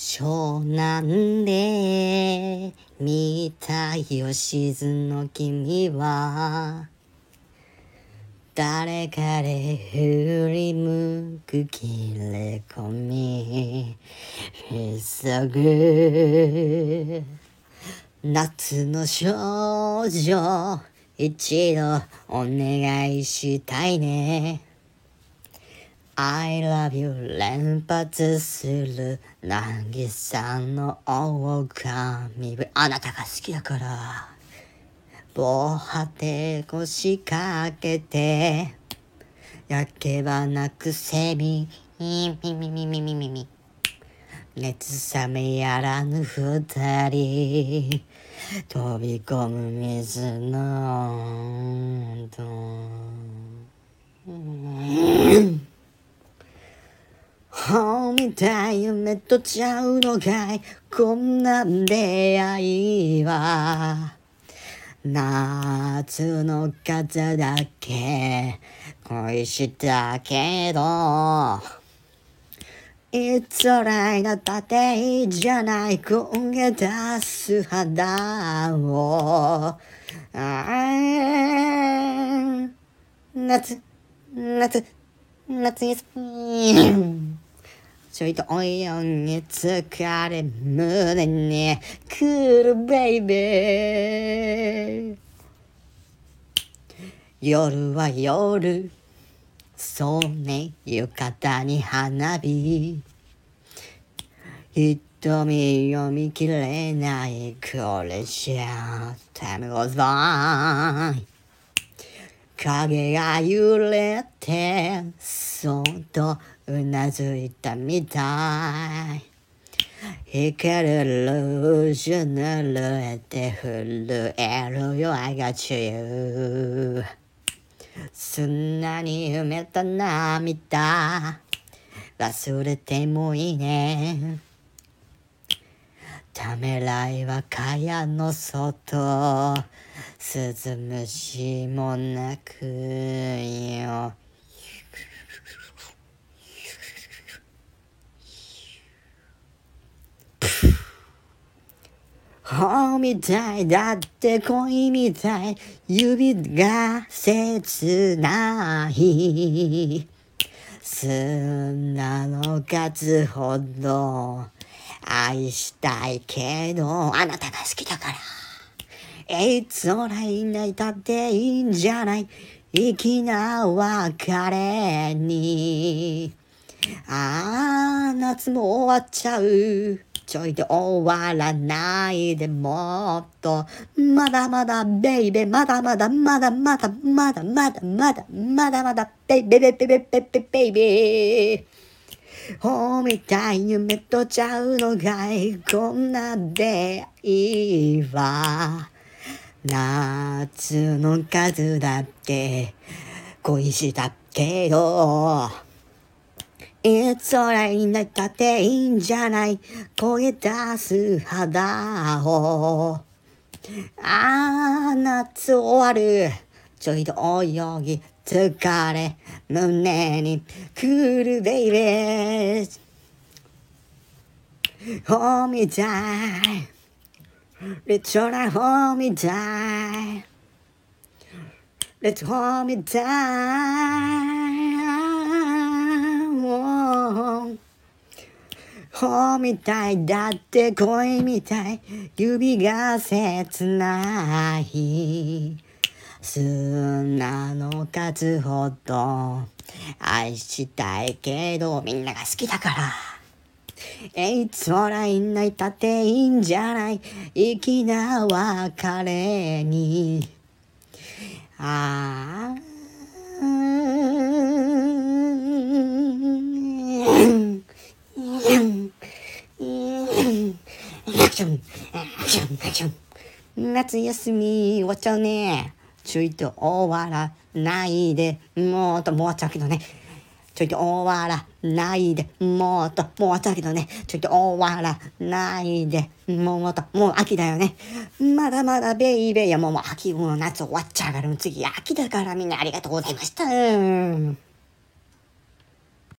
湘南で見たよしずの君は誰かで振り向く切れ込み急ぐ夏の少女一度お願いしたいね。I love you 連発する渚の狼あなたが好きだから。防波堤腰掛けて。焼けばなくせみみみみみみみみみ。熱冷めやらぬ二人。飛び込む水の音。ほた夢とちゃうのかい？こんな出会いは。夏の風だけ。恋したけど。いつらいだっていじゃない焦げ出す肌を。あー夏夏夏休みちょいとおよに疲れ胸に。来るベイベー夜は夜そうね浴衣に花火。瞳読みきれないこれじゃ Time goes by 影が揺れてそっとうなずいたみたい。光るルージュ濡れて震えるよ I got you 砂に埋めた涙。忘れてもいいね。ためらいは蚊帳の外。鈴虫もなくよ。ほみたいだって恋みたい。指が切ない。砂の数ほど愛したいけどあなたが好きだから。いつもらいないたっていいんじゃない。粋な別れに。ああ夏も終わっちゃう。ちょいと終わらないでもっと。まだまだベイベーまだまだまだまだまだまだまだまだまだベイベベイベベベベベイベほみたい夢とちゃうのがいこんな出会いは夏の数だって恋したけど。いつ空になったっていいんじゃない声出す肌を。あー、夏終わる。ちょいと泳ぎ、疲れ、胸に、クールベイビー。ホーミーダイ。レッドラホーミーダイ。レッドホーミーダイ。ほみたい。だって恋みたい。指が切ない。砂の数ほど。愛したいけどみんなが好きだから。えいつもらいないたっていいんじゃない。粋な別れに。ああ夏休み終わっちゃうね。ちょいと終わらないで、もっともう終わっちゃうけどね。ちょいと終わらないで、もっともう終わっちゃうけどね。ちょいと終わらないで、もっともう秋だよね。まだまだベイベーやもうも秋も夏終わっちゃうから、次秋だからみんなありがとうございました。